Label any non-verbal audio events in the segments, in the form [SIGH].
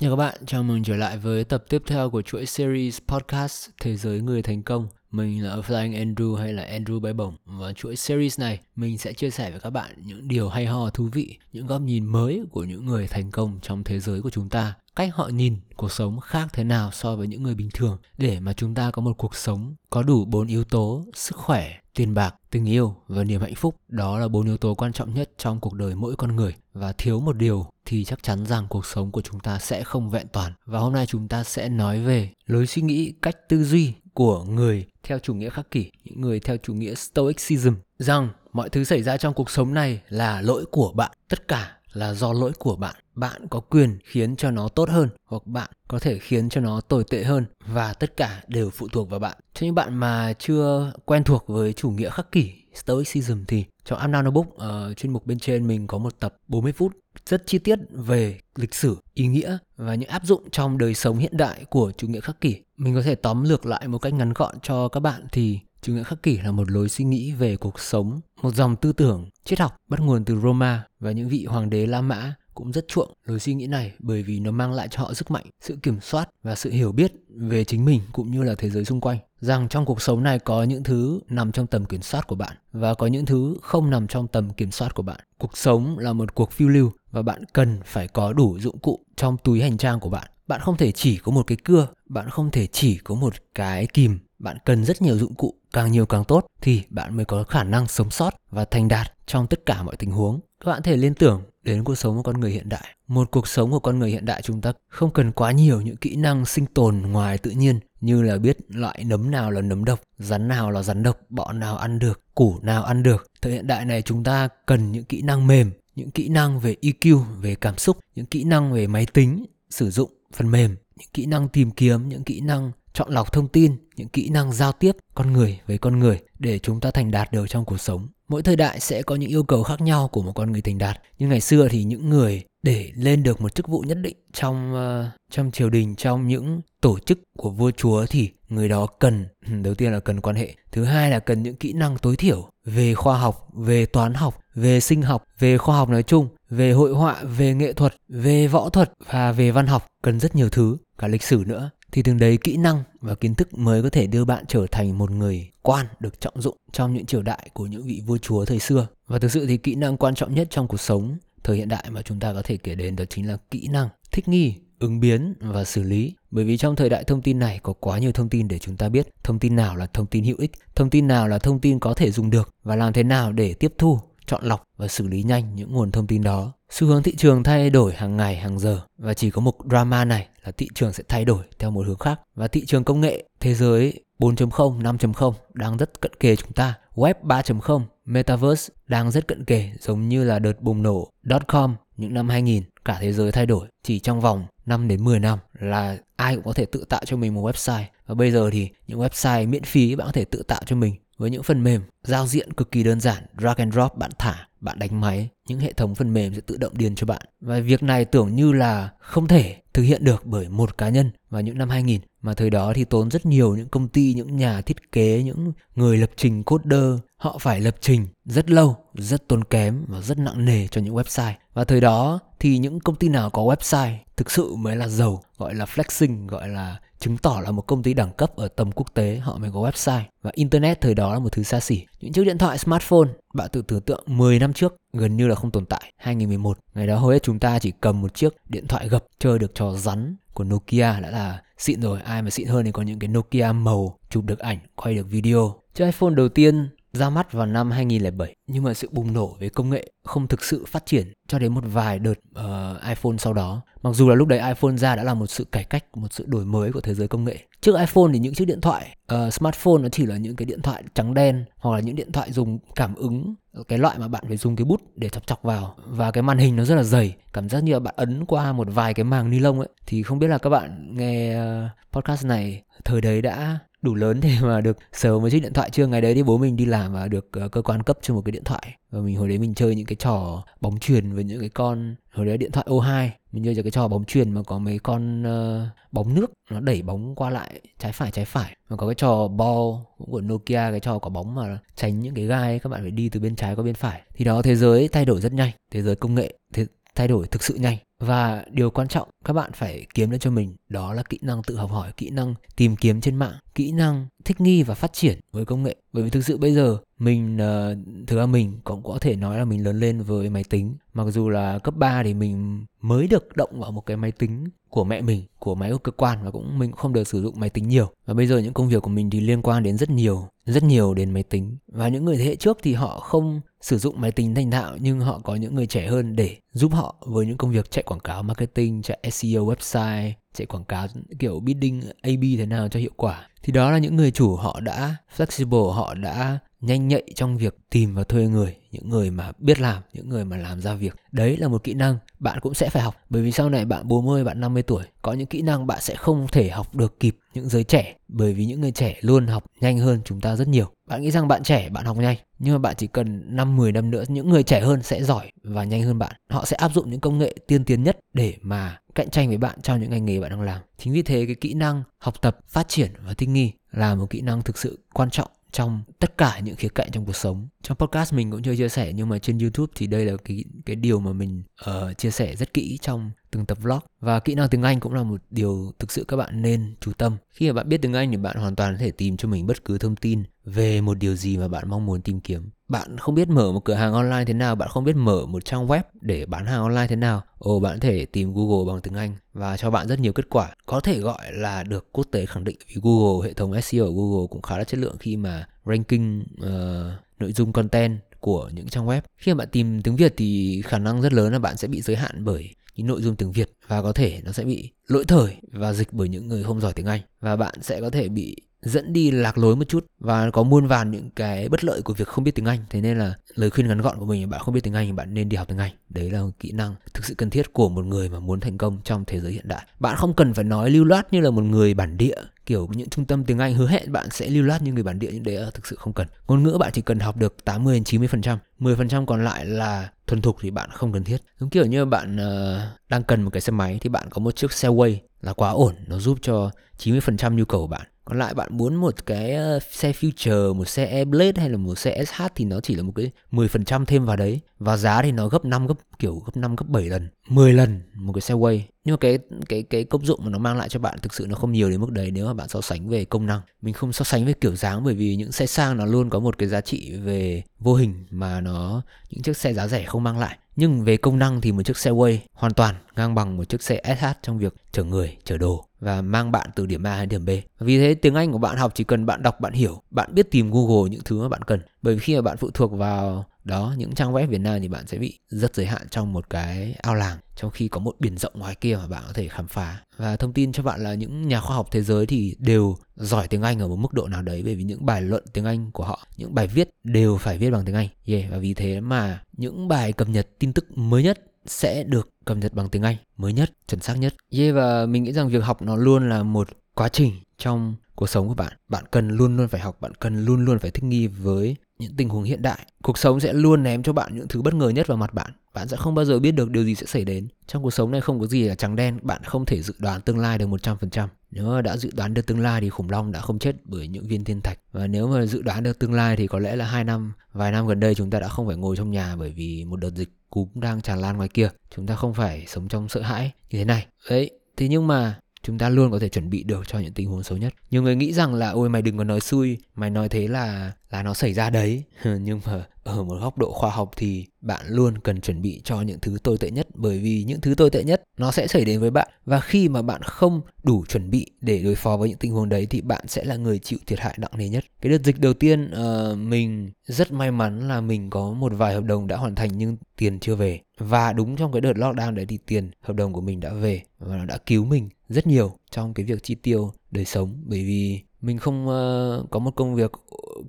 Chào các bạn, chào mừng trở lại với tập tiếp theo của chuỗi series podcast Thế giới người thành công. Mình là Flying Andrew hay là Andrew Bay Bổng và chuỗi series này mình sẽ chia sẻ với các bạn những điều hay ho thú vị, những góc nhìn mới của những người thành công trong thế giới của chúng ta. Cách họ nhìn cuộc sống khác thế nào so với những người bình thường để mà chúng ta có một cuộc sống có đủ bốn yếu tố sức khỏe, tiền bạc, tình yêu và niềm hạnh phúc. Đó là bốn yếu tố quan trọng nhất trong cuộc đời mỗi con người và thiếu một điều thì chắc chắn rằng cuộc sống của chúng ta sẽ không vẹn toàn. Và hôm nay chúng ta sẽ nói về lối suy nghĩ, cách tư duy của người theo chủ nghĩa khắc kỷ, những người theo chủ nghĩa Stoicism rằng mọi thứ xảy ra trong cuộc sống này là lỗi của bạn, tất cả là do lỗi của bạn. Bạn có quyền khiến cho nó tốt hơn hoặc bạn có thể khiến cho nó tồi tệ hơn và tất cả đều phụ thuộc vào bạn. Cho những bạn mà chưa quen thuộc với chủ nghĩa khắc kỷ Stoicism thì trong Am Nanobook uh, chuyên mục bên trên mình có một tập 40 phút rất chi tiết về lịch sử, ý nghĩa và những áp dụng trong đời sống hiện đại của chủ nghĩa khắc kỷ. Mình có thể tóm lược lại một cách ngắn gọn cho các bạn thì chủ nghĩa khắc kỷ là một lối suy nghĩ về cuộc sống, một dòng tư tưởng, triết học bắt nguồn từ Roma và những vị hoàng đế La Mã cũng rất chuộng lối suy nghĩ này bởi vì nó mang lại cho họ sức mạnh, sự kiểm soát và sự hiểu biết về chính mình cũng như là thế giới xung quanh. Rằng trong cuộc sống này có những thứ nằm trong tầm kiểm soát của bạn và có những thứ không nằm trong tầm kiểm soát của bạn. Cuộc sống là một cuộc phiêu lưu và bạn cần phải có đủ dụng cụ trong túi hành trang của bạn. Bạn không thể chỉ có một cái cưa, bạn không thể chỉ có một cái kìm, bạn cần rất nhiều dụng cụ, càng nhiều càng tốt thì bạn mới có khả năng sống sót và thành đạt trong tất cả mọi tình huống. Các bạn thể liên tưởng đến cuộc sống của con người hiện đại. Một cuộc sống của con người hiện đại chúng ta không cần quá nhiều những kỹ năng sinh tồn ngoài tự nhiên như là biết loại nấm nào là nấm độc, rắn nào là rắn độc, bọ nào ăn được, củ nào ăn được. Thời hiện đại này chúng ta cần những kỹ năng mềm, những kỹ năng về EQ, về cảm xúc, những kỹ năng về máy tính, sử dụng phần mềm, những kỹ năng tìm kiếm, những kỹ năng chọn lọc thông tin, những kỹ năng giao tiếp con người với con người để chúng ta thành đạt được trong cuộc sống. Mỗi thời đại sẽ có những yêu cầu khác nhau của một con người thành đạt. Nhưng ngày xưa thì những người để lên được một chức vụ nhất định trong uh, trong triều đình trong những tổ chức của vua chúa thì người đó cần [CLEARS THROAT] đầu tiên là cần quan hệ thứ hai là cần những kỹ năng tối thiểu về khoa học về toán học về sinh học về khoa học nói chung về hội họa về nghệ thuật về võ thuật và về văn học cần rất nhiều thứ cả lịch sử nữa thì từng đấy kỹ năng và kiến thức mới có thể đưa bạn trở thành một người quan được trọng dụng trong những triều đại của những vị vua chúa thời xưa. Và thực sự thì kỹ năng quan trọng nhất trong cuộc sống thời hiện đại mà chúng ta có thể kể đến đó chính là kỹ năng thích nghi, ứng biến và xử lý. Bởi vì trong thời đại thông tin này có quá nhiều thông tin để chúng ta biết thông tin nào là thông tin hữu ích, thông tin nào là thông tin có thể dùng được và làm thế nào để tiếp thu chọn lọc và xử lý nhanh những nguồn thông tin đó. Xu hướng thị trường thay đổi hàng ngày hàng giờ. Và chỉ có một drama này là thị trường sẽ thay đổi theo một hướng khác. Và thị trường công nghệ thế giới 4.0, 5.0 đang rất cận kề chúng ta. Web 3.0, Metaverse đang rất cận kề giống như là đợt bùng nổ .com những năm 2000 cả thế giới thay đổi chỉ trong vòng 5 đến 10 năm là ai cũng có thể tự tạo cho mình một website. Và bây giờ thì những website miễn phí bạn có thể tự tạo cho mình với những phần mềm giao diện cực kỳ đơn giản drag and drop bạn thả bạn đánh máy những hệ thống phần mềm sẽ tự động điền cho bạn và việc này tưởng như là không thể thực hiện được bởi một cá nhân vào những năm 2000 mà thời đó thì tốn rất nhiều những công ty, những nhà thiết kế, những người lập trình coder họ phải lập trình rất lâu, rất tốn kém và rất nặng nề cho những website. Và thời đó thì những công ty nào có website thực sự mới là giàu, gọi là flexing, gọi là chứng tỏ là một công ty đẳng cấp ở tầm quốc tế họ mới có website và internet thời đó là một thứ xa xỉ. Những chiếc điện thoại smartphone bạn tự tưởng tượng 10 năm trước gần như là không tồn tại. 2011, ngày đó hầu hết chúng ta chỉ cầm một chiếc điện thoại gập chơi được trò rắn của Nokia đã là xịn rồi. Ai mà xịn hơn thì có những cái Nokia màu chụp được ảnh, quay được video. Chiếc iPhone đầu tiên ra mắt vào năm 2007 nhưng mà sự bùng nổ về công nghệ không thực sự phát triển cho đến một vài đợt uh, iPhone sau đó. Mặc dù là lúc đấy iPhone ra đã là một sự cải cách, một sự đổi mới của thế giới công nghệ. Trước iPhone thì những chiếc điện thoại uh, smartphone nó chỉ là những cái điện thoại trắng đen hoặc là những điện thoại dùng cảm ứng cái loại mà bạn phải dùng cái bút để chọc chọc vào và cái màn hình nó rất là dày cảm giác như là bạn ấn qua một vài cái màng ni lông ấy thì không biết là các bạn nghe uh, podcast này thời đấy đã đủ lớn để mà được sở một chiếc điện thoại. Chưa ngày đấy thì bố mình đi làm và được uh, cơ quan cấp cho một cái điện thoại. Và mình hồi đấy mình chơi những cái trò bóng truyền với những cái con hồi đấy điện thoại O2 mình chơi cho cái trò bóng truyền mà có mấy con uh, bóng nước nó đẩy bóng qua lại trái phải trái phải. Mà có cái trò ball cũng của Nokia cái trò quả bóng mà tránh những cái gai ấy, các bạn phải đi từ bên trái qua bên phải. Thì đó thế giới thay đổi rất nhanh. Thế giới công nghệ thế thay đổi thực sự nhanh và điều quan trọng các bạn phải kiếm được cho mình đó là kỹ năng tự học hỏi kỹ năng tìm kiếm trên mạng kỹ năng thích nghi và phát triển với công nghệ. Bởi vì thực sự bây giờ mình uh, thực ra mình cũng có thể nói là mình lớn lên với máy tính. Mặc dù là cấp 3 thì mình mới được động vào một cái máy tính của mẹ mình của máy của cơ quan và cũng mình cũng không được sử dụng máy tính nhiều. Và bây giờ những công việc của mình thì liên quan đến rất nhiều rất nhiều đến máy tính. Và những người thế hệ trước thì họ không sử dụng máy tính thành thạo nhưng họ có những người trẻ hơn để giúp họ với những công việc chạy quảng cáo marketing, chạy SEO website, chạy quảng cáo kiểu bidding AB thế nào cho hiệu quả. Thì đó là những người chủ họ đã flexible, họ đã nhanh nhạy trong việc tìm và thuê người, những người mà biết làm, những người mà làm ra việc. Đấy là một kỹ năng bạn cũng sẽ phải học. Bởi vì sau này bạn 40 bạn 50 tuổi, có những kỹ năng bạn sẽ không thể học được kịp những giới trẻ. Bởi vì những người trẻ luôn học nhanh hơn chúng ta rất nhiều. Bạn nghĩ rằng bạn trẻ, bạn học nhanh. Nhưng mà bạn chỉ cần 5 10 năm nữa, những người trẻ hơn sẽ giỏi và nhanh hơn bạn. Họ sẽ áp dụng những công nghệ tiên tiến nhất để mà cạnh tranh với bạn trong những ngành nghề bạn đang làm. Chính vì thế, cái kỹ năng học tập, phát triển và thích nghi là một kỹ năng thực sự quan trọng trong tất cả những khía cạnh trong cuộc sống. Trong podcast mình cũng chưa chia sẻ nhưng mà trên youtube thì đây là cái cái điều mà mình uh, chia sẻ rất kỹ trong từng tập vlog. Và kỹ năng tiếng anh cũng là một điều thực sự các bạn nên chú tâm. Khi mà bạn biết tiếng anh thì bạn hoàn toàn có thể tìm cho mình bất cứ thông tin về một điều gì mà bạn mong muốn tìm kiếm? Bạn không biết mở một cửa hàng online thế nào bạn không biết mở một trang web để bán hàng online thế nào. Ồ bạn có thể tìm google bằng tiếng anh và cho bạn rất nhiều kết quả. Có thể gọi là được quốc tế khẳng định. Vì google hệ thống seo của google cũng khá là chất lượng khi mà ranking uh, nội dung content của những trang web. Khi mà bạn tìm tiếng việt thì khả năng rất lớn là bạn sẽ bị giới hạn bởi những nội dung tiếng Việt và có thể nó sẽ bị lỗi thời và dịch bởi những người không giỏi tiếng Anh. Và bạn sẽ có thể bị dẫn đi lạc lối một chút và có muôn vàn những cái bất lợi của việc không biết tiếng Anh. Thế nên là lời khuyên ngắn gọn của mình là bạn không biết tiếng Anh thì bạn nên đi học tiếng Anh. Đấy là một kỹ năng thực sự cần thiết của một người mà muốn thành công trong thế giới hiện đại. Bạn không cần phải nói lưu loát như là một người bản địa kiểu những trung tâm tiếng Anh hứa hẹn bạn sẽ lưu loát như người bản địa nhưng đấy là thực sự không cần. Ngôn ngữ bạn chỉ cần học được 80 đến 90 phần trăm 10 phần trăm còn lại là thuần thục thì bạn không cần thiết. Giống kiểu như bạn uh, đang cần một cái xe máy thì bạn có một chiếc xe way là quá ổn nó giúp cho 90 phần trăm nhu cầu của bạn còn lại bạn muốn một cái ờ, xe Future, một xe Airblade hay là một xe SH thì nó chỉ là một cái 10% thêm vào đấy và giá thì nó gấp 5 gấp kiểu gấp 5 gấp 7 lần, 10 lần một cái xe Way. Nhưng mà cái cái cái công dụng mà nó mang lại cho bạn thực sự nó không nhiều đến mức đấy nếu mà bạn so sánh về công năng. Mình không so sánh với kiểu dáng bởi vì những xe sang nó luôn có một cái giá trị về vô hình mà nó những chiếc xe giá rẻ không mang lại. Nhưng về công năng thì một chiếc xe Way hoàn toàn ngang bằng một chiếc xe SH trong việc chở người, chở đồ và mang bạn từ điểm A đến điểm B. Vì thế tiếng Anh của bạn học chỉ cần bạn đọc, bạn hiểu, bạn biết tìm Google những thứ mà bạn cần. Bởi vì khi mà bạn phụ thuộc vào đó những trang web Việt Nam thì bạn sẽ bị rất giới hạn trong một cái ao làng trong khi có một biển rộng ngoài kia mà bạn có thể khám phá và thông tin cho bạn là những nhà khoa học thế giới thì đều giỏi tiếng Anh ở một mức độ nào đấy bởi vì những bài luận tiếng Anh của họ những bài viết đều phải viết bằng tiếng Anh yeah. và vì thế mà những bài cập nhật tin tức mới nhất sẽ được cập nhật bằng tiếng Anh mới nhất, chuẩn xác nhất. Yeah, và mình nghĩ rằng việc học nó luôn là một quá trình trong cuộc sống của bạn. Bạn cần luôn luôn phải học, bạn cần luôn luôn phải thích nghi với những tình huống hiện đại. Cuộc sống sẽ luôn ném cho bạn những thứ bất ngờ nhất vào mặt bạn. Bạn sẽ không bao giờ biết được điều gì sẽ xảy đến. Trong cuộc sống này không có gì là trắng đen, bạn không thể dự đoán tương lai được 100%. Nếu mà đã dự đoán được tương lai thì khủng long đã không chết bởi những viên thiên thạch. Và nếu mà dự đoán được tương lai thì có lẽ là hai năm, vài năm gần đây chúng ta đã không phải ngồi trong nhà bởi vì một đợt dịch cúm đang tràn lan ngoài kia. Chúng ta không phải sống trong sợ hãi như thế này. Đấy, thế nhưng mà chúng ta luôn có thể chuẩn bị được cho những tình huống xấu nhất. Nhiều người nghĩ rằng là, ôi, mày đừng có nói xui, mày nói thế là là nó xảy ra đấy. [LAUGHS] Nhưng mà ở một góc độ khoa học thì bạn luôn cần chuẩn bị cho những thứ tồi tệ nhất bởi vì những thứ tồi tệ nhất nó sẽ xảy đến với bạn. Và khi mà bạn không đủ chuẩn bị để đối phó với những tình huống đấy thì bạn sẽ là người chịu thiệt hại nặng nề nhất. Cái đợt dịch đầu tiên uh, mình rất may mắn là mình có một vài hợp đồng đã hoàn thành nhưng tiền chưa về. Và đúng trong cái đợt lockdown đấy thì tiền hợp đồng của mình đã về và nó đã cứu mình rất nhiều trong cái việc chi tiêu đời sống. Bởi vì mình không uh, có một công việc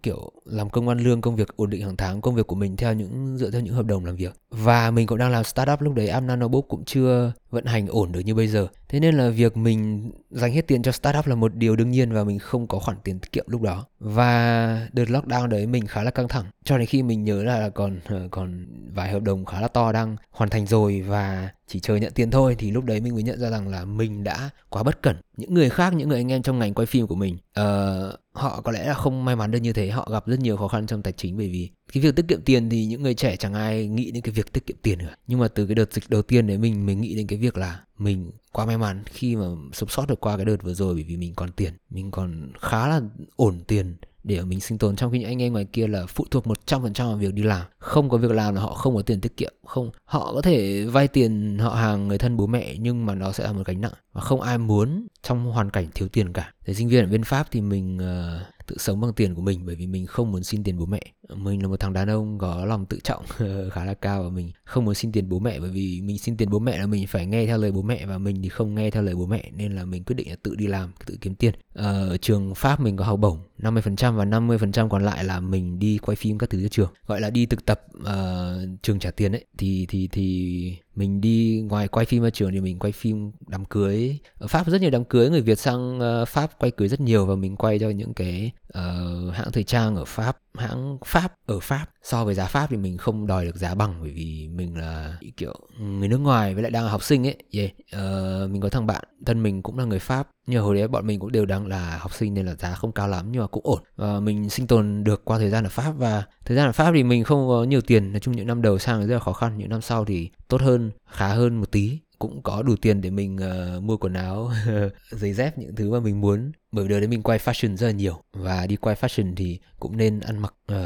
kiểu làm công ăn lương, công việc ổn định hàng tháng, công việc của mình theo những, dựa theo những hợp đồng làm việc. Và mình cũng đang làm startup lúc đấy app nanobook cũng chưa vận hành ổn được như bây giờ. Thế nên là việc mình dành hết tiền cho startup là một điều đương nhiên và mình không có khoản tiền tiết kiệm lúc đó. Và đợt lockdown đấy mình khá là căng thẳng. Cho đến khi mình nhớ là còn ờ, còn vài hợp đồng khá là to đang hoàn thành rồi và chỉ chờ nhận tiền thôi thì lúc đấy mình mới nhận ra rằng là mình đã quá bất cẩn. Những người khác những người anh em trong ngành quay phim của mình uh, họ có lẽ là không may mắn được như thế. Họ gặp rất nhiều khó khăn trong tài chính bởi vì cái việc tiết kiệm tiền thì những người trẻ chẳng ai nghĩ đến cái việc tiết kiệm tiền nữa. Nhưng mà từ cái đợt dịch đầu tiên đấy mình mình nghĩ đến cái việc là mình quá may mắn khi mà sống sót được qua cái đợt vừa rồi bởi vì mình còn tiền. Mình còn khá là ổn tiền để mình sinh tồn. Trong khi những anh em ngoài kia là phụ thuộc 100% vào việc đi làm. Không có việc làm là họ không có tiền tiết kiệm. Không, họ có thể vay tiền họ hàng người thân bố mẹ nhưng mà nó sẽ là một gánh nặng và không ai muốn trong hoàn cảnh thiếu tiền cả. Thế sinh viên ở bên pháp thì mình uh, tự sống bằng tiền của mình bởi vì mình không muốn xin tiền bố mẹ. Mình là một thằng đàn ông có lòng tự trọng [LAUGHS] khá là cao và mình không muốn xin tiền bố mẹ bởi vì mình xin tiền bố mẹ là mình phải nghe theo lời bố mẹ và mình thì không nghe theo lời bố mẹ nên là mình quyết định là tự đi làm tự kiếm tiền. Ờ, ở trường pháp mình có học bổng 50% và 50% còn lại là mình đi quay phim các thứ cho trường. Gọi là đi thực tập uh, trường trả tiền ấy. Thì thì thì mình đi ngoài quay phim ở trường thì mình quay phim đám cưới. Ở pháp rất nhiều đám cưới người việt sang ờ, pháp quay cưới rất nhiều và mình quay cho những cái uh, hãng thời trang ở pháp hãng pháp ở pháp. So với giá pháp thì mình không đòi được giá bằng bởi vì mình là kiểu người nước ngoài với lại đang là học sinh ấy. Yeah. uh, mình có thằng bạn thân mình cũng là người pháp. Nhưng hồi đấy bọn mình cũng đều đang là học sinh nên là giá không cao lắm nhưng mà cũng ổn. Và mình sinh tồn được qua thời gian ở pháp và thời gian ở pháp thì mình không có nhiều tiền. Nói chung những năm đầu sang rất là khó khăn những năm sau thì tốt hơn khá hơn một tí. Cũng có đủ tiền để mình uh, mua quần áo [LAUGHS] giày dép những thứ mà mình muốn bởi vì đời đấy mình quay fashion rất là nhiều. Và đi quay fashion thì cũng nên ăn mặc uh,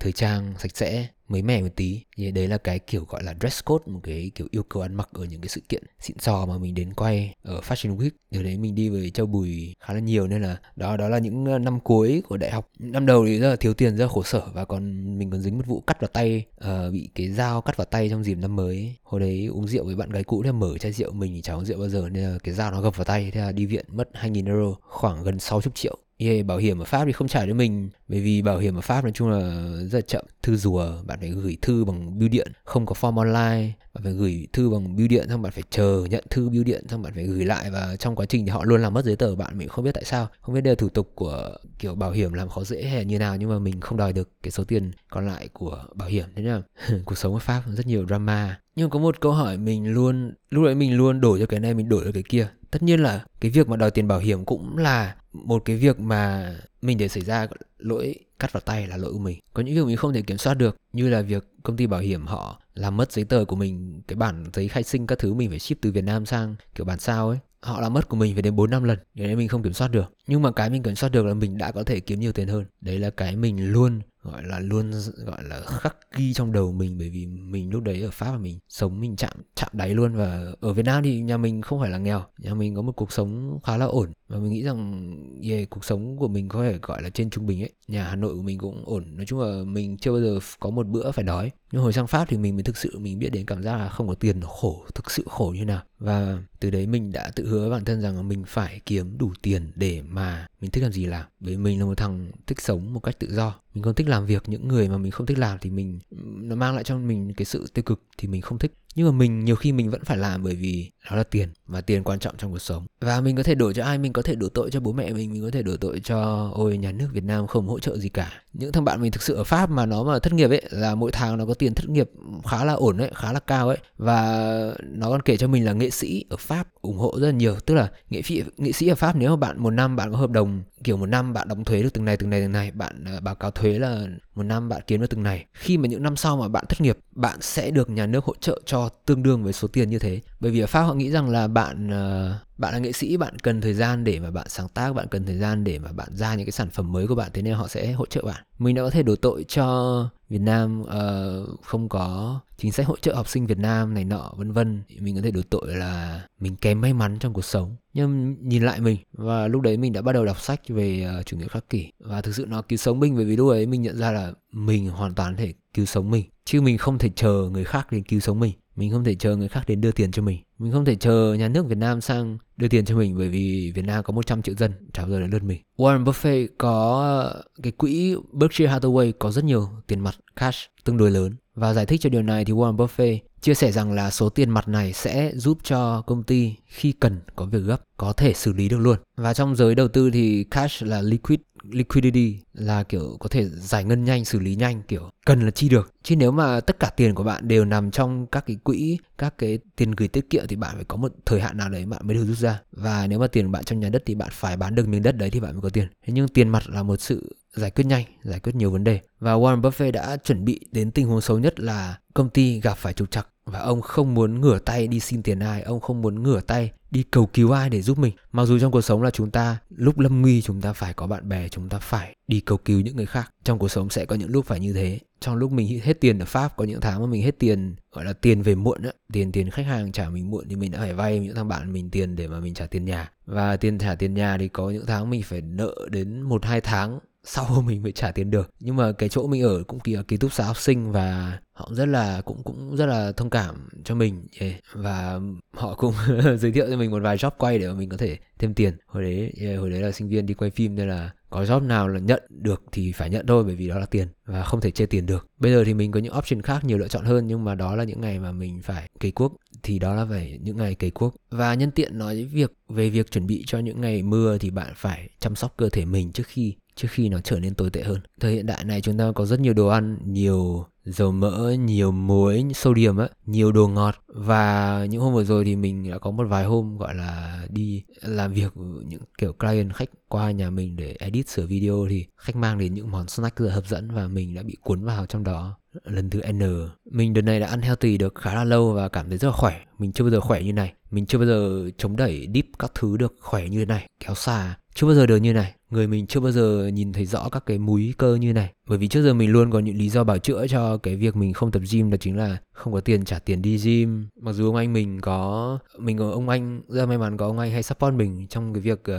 thời trang sạch sẽ mới mẻ một tí. Thì đấy là cái kiểu gọi là dress code một cái kiểu yêu cầu ăn mặc ở những cái sự kiện xịn sò mà mình đến quay ở fashion week. Điều đấy mình đi với châu bùi khá là nhiều nên là đó đó là những ờ, năm cuối của đại học. Năm đầu thì rất là thiếu tiền rất là khổ sở và còn mình còn dính một vụ cắt vào tay uh, bị cái dao cắt vào tay trong dịp năm mới. Hồi đấy uống rượu với bạn gái cũ thì mở chai rượu mình thì chả uống rượu bao giờ nên là cái dao nó gập vào tay thế là đi viện mất 2.000 euro khoảng gần 60 triệu. Yeah, bảo hiểm ở Pháp thì không trả cho mình bởi vì bảo hiểm ở Pháp nói chung là rất là chậm. Thư rùa bạn phải gửi thư bằng bưu điện không có form online. Bạn phải gửi thư bằng bưu điện xong bạn phải chờ nhận thư bưu điện xong bạn phải gửi lại. Và trong quá trình thì họ luôn làm mất giấy tờ bạn mình không biết tại sao. Không biết đây là thủ tục của kiểu bảo hiểm làm khó dễ hay như nào nhưng mà mình không đòi được cái số tiền còn lại của bảo hiểm. Thế là [LAUGHS] cuộc sống ở Pháp rất nhiều drama nhưng có một câu hỏi mình luôn, lúc đấy mình luôn đổi cho cái này, mình đổi cho cái kia. Tất nhiên là cái việc mà đòi tiền bảo hiểm cũng là một cái việc mà mình để xảy ra lỗi cắt vào tay là lỗi của mình. Có những việc mình không thể kiểm soát được, như là việc công ty bảo hiểm họ làm mất giấy tờ của mình, cái bản giấy khai sinh các thứ mình phải ship từ Việt Nam sang kiểu bản sao ấy, họ làm mất của mình phải đến 4 năm lần. Để nên mình không kiểm soát được. Nhưng mà cái mình kiểm soát được là mình đã có thể kiếm nhiều tiền hơn. Đấy là cái mình luôn gọi là luôn gọi là khắc ghi trong đầu mình bởi vì mình lúc đấy ở pháp và mình sống mình chạm chạm đáy luôn. Và ở việt nam thì nhà mình không phải là nghèo nhà mình có một cuộc sống khá là ổn. Và mình nghĩ rằng yeah, cuộc sống của mình có thể gọi là trên trung bình ấy. Nhà hà nội của mình cũng ổn. Nói chung là mình chưa bao giờ có một bữa phải đói nhưng hồi sang pháp thì mình mới thực sự, mình biết đến cảm giác là không có tiền nó khổ, thực sự khổ như nào. Và từ đấy mình đã tự hứa với bản thân rằng là mình phải kiếm đủ tiền để mà mình thích làm gì làm. Bởi mình là một thằng thích sống một cách tự do. Mình không thích làm việc, những người mà mình không thích làm thì mình, nó mang lại cho mình cái sự tiêu cực thì mình không thích nhưng mà mình nhiều khi mình vẫn phải làm bởi vì đó là tiền và tiền quan trọng trong cuộc sống. Và mình có thể đổ cho ai, mình có thể đổ tội cho bố mẹ mình mình có thể đổ tội cho, ôi, nhà nước Việt Nam không hỗ trợ gì cả. Những thằng bạn mình thực sự ở Pháp mà nó mà thất nghiệp ấy, là mỗi tháng nó có tiền thất nghiệp khá là ổn đấy khá là cao ấy. Và nó còn kể cho mình là nghệ sĩ ở Pháp ủng hộ rất là nhiều. Tức là nghệ sĩ nghệ sĩ ở Pháp nếu mà bạn một năm bạn có hợp đồng, kiểu một năm bạn đóng thuế được từng này từng này từng này, bạn à, báo cáo thuế là một năm bạn kiếm được từng này. Khi mà những năm sau mà bạn thất nghiệp, bạn sẽ được nhà nước hỗ trợ cho tương đương với số tiền như thế. Bởi vì ở Pháp họ nghĩ rằng là bạn ờ, bạn là nghệ sĩ, bạn cần thời gian để mà bạn sáng tác, bạn cần thời gian để mà bạn ra những cái sản phẩm mới của bạn, thế nên họ sẽ hỗ trợ bạn. Mình đã có thể đổ tội cho Việt Nam uh, không có chính sách hỗ trợ học sinh Việt Nam này nọ vân vân. Mình có thể đổ tội là mình kém may mắn trong cuộc sống. Nhưng nhìn lại mình và lúc đấy mình đã bắt đầu đọc sách về uh, chủ nghĩa khắc kỷ. Và thực sự nó cứu sống mình bởi vì lúc ấy mình nhận ra là mình hoàn toàn thể cứu sống mình. Chứ mình không thể chờ người khác đến cứu sống mình. Mình không thể chờ người khác đến đưa tiền cho mình mình không thể chờ nhà nước Việt Nam sang đưa tiền cho mình bởi vì Việt Nam có 100 triệu dân, chả bao giờ đến lượt mình. Warren Buffett có ờ, cái quỹ Berkshire Hathaway có rất nhiều tiền mặt, cash tương đối lớn. Và giải thích cho điều này thì Warren Buffett chia sẻ rằng là số tiền mặt này sẽ giúp cho công ty khi cần có việc gấp có thể xử lý được luôn. Và trong giới đầu tư thì cash là liquid liquidity là kiểu có thể giải ngân nhanh, xử lý nhanh kiểu cần là chi được. Chứ nếu mà tất cả tiền của bạn đều nằm trong các cái quỹ, các cái tiền gửi tiết kiệm thì bạn phải có một thời hạn nào đấy bạn mới được rút ra. Và nếu mà tiền của bạn trong nhà đất thì bạn phải bán được miếng đất đấy thì bạn mới có tiền. Thế nhưng tiền mặt là một sự giải quyết nhanh, giải quyết nhiều vấn đề. Và Warren Buffett đã chuẩn bị đến tình huống xấu nhất là công ty gặp phải trục trặc và ông không muốn ngửa tay đi xin tiền ai, ông không muốn ngửa tay đi cầu cứu ai để giúp mình. Mặc dù trong cuộc sống là chúng ta, lúc lâm nguy chúng ta phải có bạn bè, chúng ta phải đi cầu cứu những người khác. Trong cuộc sống sẽ có những lúc phải như thế. Trong lúc mình hết tiền ở pháp, có những tháng mà mình hết tiền, gọi là tiền về muộn á, tiền tiền khách hàng trả mình muộn thì mình đã phải vay, những thằng bạn mình tiền để mà mình trả tiền nhà. Và tiền trả tiền nhà thì có những tháng mình phải nợ đến một, hai tháng sau [LAUGHS] mình mới trả tiền được. Nhưng mà cái chỗ mình ở cũng ký, ký túc xá học sinh và họ rất là cũng cũng rất là thông cảm cho mình. Yeah. và họ cũng [LAUGHS] giới thiệu cho mình một vài job quay để mà mình có thể thêm tiền. Hồi đấy yeah, hồi đấy là sinh viên đi quay phim nên là có job nào là nhận được thì phải nhận thôi bởi vì đó là tiền và không thể chê tiền được. Bây giờ thì mình có những option khác nhiều lựa chọn hơn nhưng mà đó là những ngày mà mình phải cày cuốc thì đó là phải những ngày cày cuốc. Và nhân tiện nói việc về việc chuẩn bị cho những ngày mưa thì bạn phải chăm sóc cơ thể mình trước khi trước khi nó trở nên tồi tệ hơn. Thời hiện đại này chúng ta có rất nhiều đồ ăn, nhiều dầu mỡ, nhiều muối, sodium á, nhiều đồ ngọt và những hôm vừa rồi thì mình đã có một vài hôm gọi là đi làm việc những kiểu client khách qua nhà mình để edit sửa video thì khách mang đến những món snack rất hấp dẫn và mình đã bị cuốn vào trong đó lần thứ N. Mình đợt này đã ăn healthy được khá là lâu và cảm thấy rất là khỏe. Mình chưa bao giờ khỏe như này. Mình chưa bao giờ chống đẩy deep các thứ được khỏe như thế này, kéo xa. Chưa bao giờ được như này người mình chưa bao giờ nhìn thấy rõ các cái múi cơ như này. Bởi vì trước giờ mình luôn có những lý do bảo chữa cho cái việc mình không tập gym đó chính là không có tiền trả tiền đi gym. Mặc dù ông anh mình có mình có ông anh rất may mắn có ông anh hay support mình trong cái việc uh,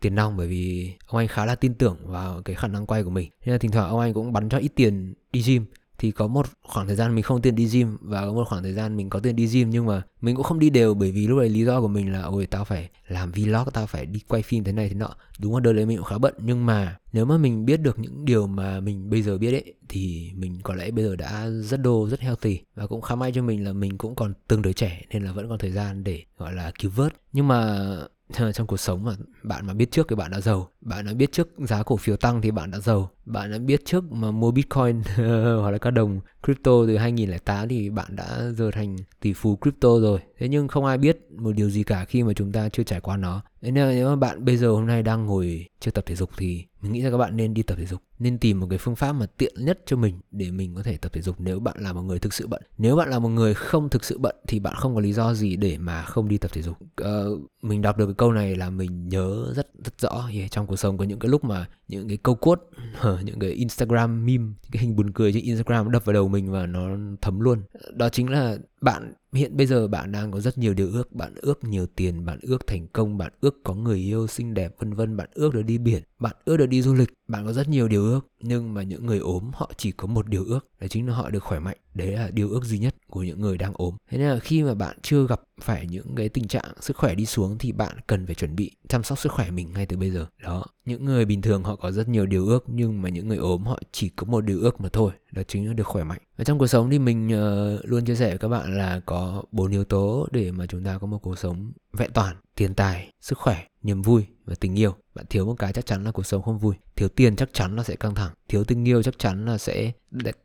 tiền nong bởi vì ông anh khá là tin tưởng vào cái khả năng quay của mình. Nên là thỉnh thoảng ông anh cũng bắn cho ít tiền đi gym thì có một khoảng thời gian mình không tiền đi gym và có một khoảng thời gian mình có tiền đi gym nhưng mà mình cũng không đi đều bởi vì lúc đấy lý do của mình là, ôi, tao phải làm vlog, tao phải đi quay phim thế này thế nọ. Đúng là đợt đấy mình cũng khá bận nhưng mà nếu mà mình biết được những điều mà mình bây giờ biết ấy, thì mình có lẽ bây giờ đã rất đô, rất healthy. Và cũng khá may cho mình là mình cũng còn tương đối trẻ nên là vẫn còn thời gian để, gọi là, cứu vớt. Nhưng mà Ờ, trong cuộc sống mà bạn mà biết trước thì bạn đã giàu. Bạn đã biết trước giá cổ phiếu tăng thì bạn đã giàu. Bạn đã biết trước mà mua bitcoin, [LAUGHS] hoặc là các đồng crypto từ 2008 thì bạn đã giờ thành tỷ phú crypto rồi. Thế nhưng không ai biết một điều gì cả khi mà chúng ta chưa trải qua nó. Nên là nếu mà bạn bây giờ hôm nay đang ngồi chưa tập thể dục thì mình nghĩ là các bạn nên đi tập thể dục nên tìm một cái phương pháp mà tiện nhất cho mình để mình có thể tập thể dục nếu bạn là một người thực sự bận. Nếu bạn là một người không thực sự bận thì bạn không có lý do gì để mà không đi tập thể dục. Uh, mình đọc được cái câu này là mình nhớ rất rất rõ. Yeah, trong cuộc sống có những cái lúc mà những cái câu cốt [LAUGHS] ờ, những cái Instagram meme cái hình buồn cười trên Instagram đập vào đầu mình và nó thấm luôn. Đó chính là bạn, hiện bây giờ bạn đang có rất nhiều điều ước. Bạn ước nhiều tiền, bạn ước thành công, bạn ước có người yêu xinh đẹp, vân vân. Bạn ước được đi biển, bạn ước được đi du lịch bạn có rất nhiều điều ước nhưng mà những người ốm họ chỉ có một điều ước đó chính là họ được khỏe mạnh. Đấy là điều ước duy nhất của những người đang ốm. Thế nên là khi mà bạn chưa gặp phải những cái tình trạng sức khỏe đi xuống thì bạn cần phải chuẩn bị chăm sóc sức khỏe mình ngay từ bây giờ. Đó những người bình thường họ có rất nhiều điều ước nhưng mà những người ốm họ chỉ có một điều ước mà thôi đó chính là được khỏe mạnh. Và trong cuộc sống thì mình uh, luôn chia sẻ với các bạn là có bốn yếu tố để mà chúng ta có một cuộc sống vẹn toàn tiền tài sức khỏe niềm vui và tình yêu. Bạn thiếu một cái chắc chắn là cuộc sống không vui thiếu tiền chắc chắn là sẽ căng thẳng thiếu tình yêu chắc chắn là sẽ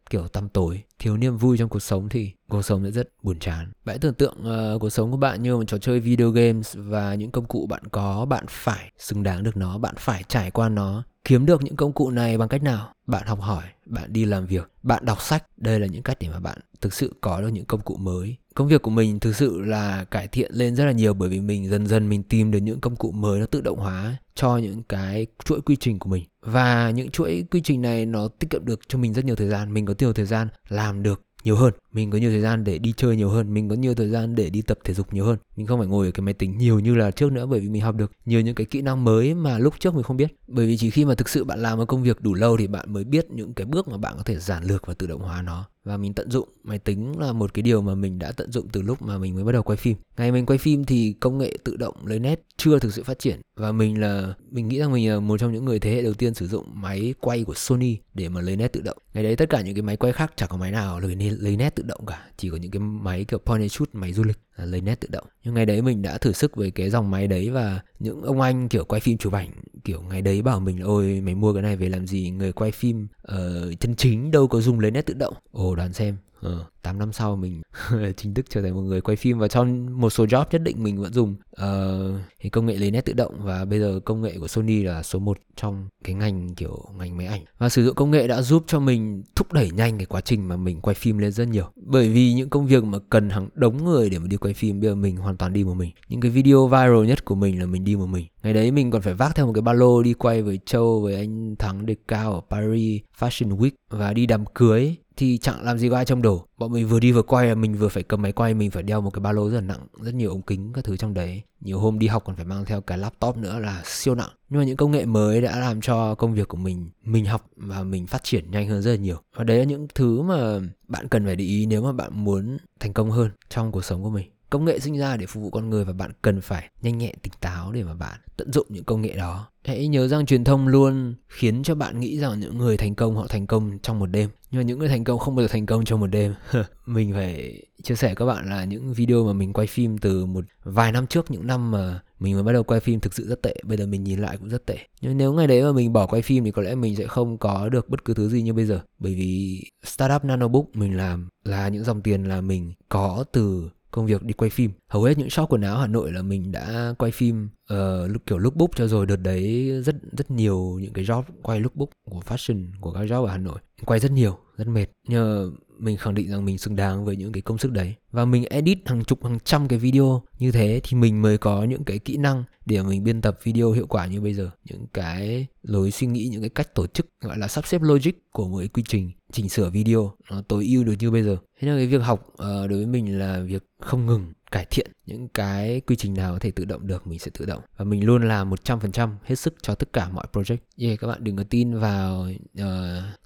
kiểu tăm tối thiếu niềm vui trong cuộc sống thì cuộc sống sẽ rất buồn chán. Bạn tưởng tượng uh, cuộc sống của bạn như một trò chơi video games và những công cụ bạn có bạn phải xứng đáng được nó bạn phải trải qua nó kiếm được những công cụ này bằng cách nào? Bạn học hỏi bạn đi làm việc bạn đọc sách. Đây là những cách để mà bạn thực sự có được những công cụ mới công việc của mình thực sự là cải thiện lên rất là nhiều bởi vì mình dần dần mình tìm được những công cụ mới nó tự động hóa cho những cái chuỗi quy trình của mình. Và những chuỗi quy trình này nó tiết kiệm được cho mình rất nhiều thời gian. Mình có nhiều thời gian làm được nhiều hơn. Mình có nhiều thời gian để đi chơi nhiều hơn. Mình có nhiều thời gian để đi tập thể dục nhiều hơn. Mình không phải ngồi ở cái máy tính nhiều như là trước nữa bởi vì mình học được nhiều những cái kỹ năng mới mà lúc trước mình không biết. Bởi vì chỉ khi mà thực sự bạn làm một công việc đủ lâu thì bạn mới biết những cái bước mà bạn có thể giản lược và tự động hóa nó và mình tận dụng máy tính là một cái điều mà mình đã tận dụng từ lúc mà mình mới bắt đầu quay phim. Ngày mình quay phim thì công nghệ tự động lấy nét chưa thực sự phát triển. Và mình là mình nghĩ rằng mình là một trong những người thế hệ đầu tiên sử dụng máy quay của Sony để mà lấy nét tự động. Ngày đấy tất cả những cái máy quay khác chẳng có máy nào lấy, lấy nét tự động cả. Chỉ có những cái máy kiểu point and shoot máy du lịch. À, lấy nét tự động. Nhưng ngày đấy mình đã thử sức với cái dòng máy đấy và những ông anh kiểu quay phim chụp ảnh kiểu ngày đấy bảo mình ôi mày mua cái này về làm gì? Người quay phim uh, chân chính đâu có dùng lấy nét tự động. Ồ đoán xem ờ, 8 năm sau mình [LAUGHS] chính thức trở thành một người quay phim và trong một số job nhất định mình vẫn dùng. Uh, thì công nghệ lấy nét tự động và bây giờ công nghệ của Sony là số 1 trong cái ngành kiểu ngành máy ảnh. Và sử dụng công nghệ đã giúp cho mình thúc đẩy nhanh cái quá trình mà mình quay phim lên rất nhiều. Bởi vì những công việc mà cần hàng đống người để mà đi quay phim bây giờ mình hoàn toàn đi một mình. Những cái video viral nhất của mình là mình đi một mình. Ngày đấy mình còn phải vác theo một cái ba lô đi quay với Châu với anh Thắng Đề Cao ở Paris Fashion Week và đi đám cưới thì chẳng làm gì có ai trông đồ. Bọn mình vừa đi vừa quay, mình vừa phải cầm máy quay, mình phải đeo một cái ba lô rất là nặng, rất nhiều ống kính các thứ trong đấy. Nhiều hôm đi học còn phải mang theo cái laptop nữa là siêu nặng. Nhưng mà những công nghệ mới đã làm cho công việc của mình mình học và mình phát triển nhanh hơn rất là nhiều. Và đấy là những thứ mà bạn cần phải để ý nếu mà bạn muốn thành công hơn trong cuộc sống của mình công nghệ sinh ra để phục vụ con người và bạn cần phải nhanh nhẹn, tỉnh táo để mà bạn tận dụng những công nghệ đó. Hãy nhớ rằng truyền thông luôn khiến cho bạn nghĩ rằng những người thành công họ thành công trong một đêm. Nhưng mà những người thành công không bao giờ thành công trong một đêm. [LAUGHS] Mình phải chia sẻ các bạn là những video mà mình quay phim từ một vài năm trước, những năm mà mình mới bắt đầu quay phim thực sự rất tệ. Bây giờ mình nhìn lại cũng rất tệ. Nhưng nếu ngày đấy mà mình bỏ quay phim thì có lẽ mình sẽ không có được bất cứ thứ gì như bây giờ. Bởi vì startup nanobook mình làm là những dòng tiền là mình có từ công việc đi quay phim. Hầu hết những shop quần áo Hà Nội là mình đã quay phim uh, kiểu lookbook cho rồi. Đợt đấy rất rất nhiều những cái job quay lookbook của fashion của các job ở Hà Nội. Quay rất nhiều rất mệt. Nhờ mình khẳng định rằng mình xứng đáng với những cái công sức đấy. Và mình edit hàng chục hàng trăm cái video như thế thì mình mới có những cái kỹ năng để mình biên tập video hiệu quả như bây giờ. Những cái lối suy nghĩ những cái cách tổ chức gọi là sắp xếp logic của một cái quy trình chỉnh sửa video nó tối ưu được như bây giờ thế nên cái việc học uh, đối với mình là việc không ngừng cải thiện những cái quy trình nào có thể tự động được mình sẽ tự động và mình luôn làm 100% hết sức cho tất cả mọi project. Yeah, các bạn đừng có tin vào uh,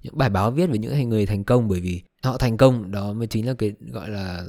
những bài báo viết về những người thành công bởi vì họ thành công đó mới chính là cái gọi là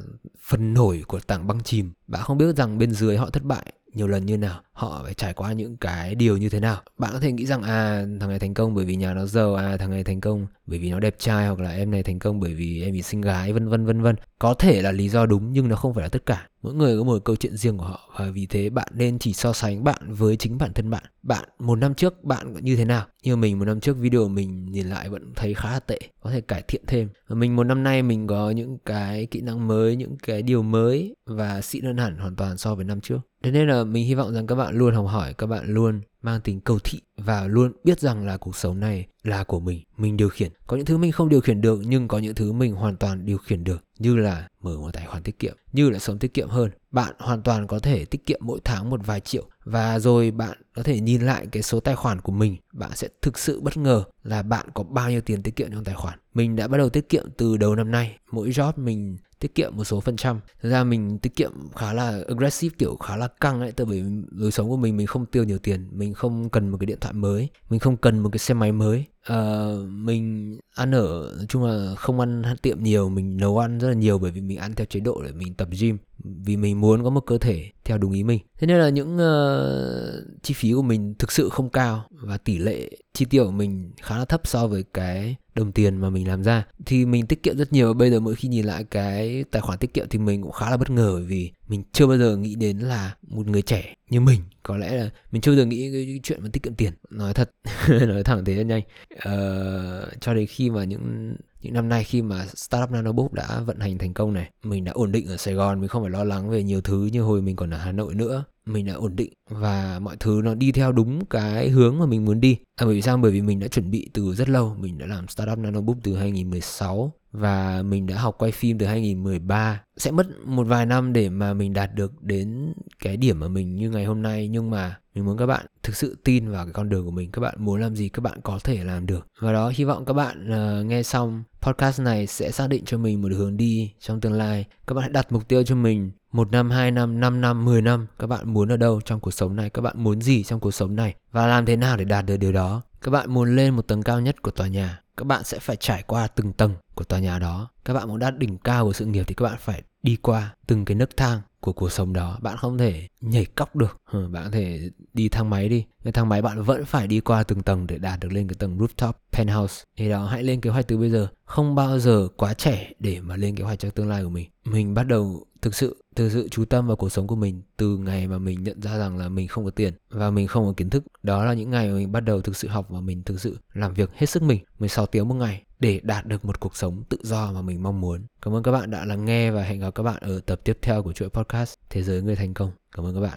phần nổi của tảng băng chìm. Bạn không biết rằng bên dưới họ thất bại nhiều lần như nào họ phải trải qua những cái điều như thế nào? Bạn có thể nghĩ rằng à thằng này thành công bởi vì nhà nó giàu à thằng này thành công bởi vì nó đẹp trai, hoặc là em này thành công bởi vì em bị xinh gái, vân vân vân vân. Có thể là lý do đúng, nhưng nó không phải là tất cả. Mỗi người có một câu chuyện riêng của họ, và vì thế bạn nên chỉ so sánh bạn với chính bản thân bạn. Bạn, một năm trước bạn như thế nào? Như mình một năm trước video mình nhìn lại vẫn thấy khá là tệ. Có thể cải thiện thêm. Và mình một năm nay mình có những cái kỹ năng mới, những cái điều mới, và xịn hơn hẳn hoàn toàn so với năm trước. Thế nên là mình hy vọng rằng các bạn bạn luôn học hỏi, các bạn luôn mang tính cầu thị và luôn biết rằng là cuộc sống này là của mình mình điều khiển. Có những thứ mình không điều khiển được, nhưng có những thứ mình hoàn toàn điều khiển được, như là mở một tài khoản tiết kiệm, như là sống tiết kiệm hơn. Bạn hoàn toàn có thể tiết kiệm mỗi tháng một vài triệu và rồi bạn có thể nhìn lại cái số tài khoản của mình. Bạn sẽ thực sự bất ngờ là bạn có bao nhiêu tiền tiết kiệm trong tài khoản. Mình đã bắt đầu tiết kiệm từ đầu năm nay. Mỗi job mình tiết kiệm một số phần trăm. Thực ra mình tiết kiệm khá là aggressive, kiểu khá là căng ấy, tại vì lối sống của mình mình không tiêu nhiều tiền, mình không cần một cái điện thoại mới, mình không cần một cái xe máy mới uh, mình ăn ở nói chung là không ăn tiệm nhiều mình nấu ăn rất là nhiều bởi vì mình ăn theo chế độ để mình tập gym vì mình muốn có một cơ thể theo đúng ý mình. Thế nên là những uh, chi phí của mình thực sự không cao và tỷ lệ chi tiêu của mình khá là thấp so với cái đồng tiền mà mình làm ra. Thì mình tiết kiệm rất nhiều. Bây giờ mỗi khi nhìn lại cái tài khoản tiết kiệm thì mình cũng khá là bất ngờ vì mình chưa bao giờ nghĩ đến là một người trẻ như mình. Có lẽ là mình chưa bao giờ nghĩ cái chuyện mà tiết kiệm tiền. Nói thật [LAUGHS] nói thẳng thế nhanh. Uh, cho đến khi mà những những năm nay khi mà startup nanobook đã vận hành thành công này mình đã ổn định ở sài gòn mình không phải lo lắng về nhiều thứ như hồi mình còn ở hà nội nữa. Mình đã ổn định và mọi thứ nó đi theo đúng cái hướng mà mình muốn đi. À, bởi vì sao? Bởi vì mình đã chuẩn bị từ rất lâu. Mình đã làm startup nanobook từ 2016 và mình đã học quay phim từ 2013 sẽ mất một vài năm để mà mình đạt được đến cái điểm mà mình như ngày hôm nay nhưng mà mình muốn các bạn thực sự tin vào cái con đường của mình các bạn muốn làm gì các bạn có thể làm được. Và đó hy vọng các bạn uh, nghe xong podcast này sẽ xác định cho mình một hướng đi trong tương lai. Các bạn hãy đặt mục tiêu cho mình một năm, hai năm, năm năm, mười năm. Các bạn muốn ở đâu trong cuộc sống này, các bạn muốn gì trong cuộc sống này? Và làm thế nào để đạt được điều đó. Các bạn muốn lên một tầng cao nhất của tòa nhà, các bạn sẽ phải trải qua từng tầng của tòa nhà đó. Các bạn muốn đạt đỉnh cao của sự nghiệp thì các bạn phải đi qua từng cái nấc thang của cuộc sống đó. Bạn không thể nhảy cóc được. Ừ, bạn có thể đi thang máy đi. Cái thang máy bạn vẫn phải đi qua từng tầng để đạt được lên cái tầng rooftop penthouse. Thì đó hãy lên kế hoạch từ bây giờ. Không bao giờ quá trẻ để mà lên kế hoạch cho tương lai của mình. Mình bắt đầu thực sự thực sự chú tâm vào cuộc sống của mình từ ngày mà mình nhận ra rằng là mình không có tiền và mình không có kiến thức. Đó là những ngày mà mình bắt đầu thực sự học và mình thực sự làm việc hết sức mình 16 tiếng một ngày để đạt được một cuộc sống tự do mà mình mong muốn. Cảm ơn các bạn đã lắng nghe và hẹn gặp các bạn ở tập tiếp theo của chuỗi podcast thế giới người thành công cảm ơn các bạn.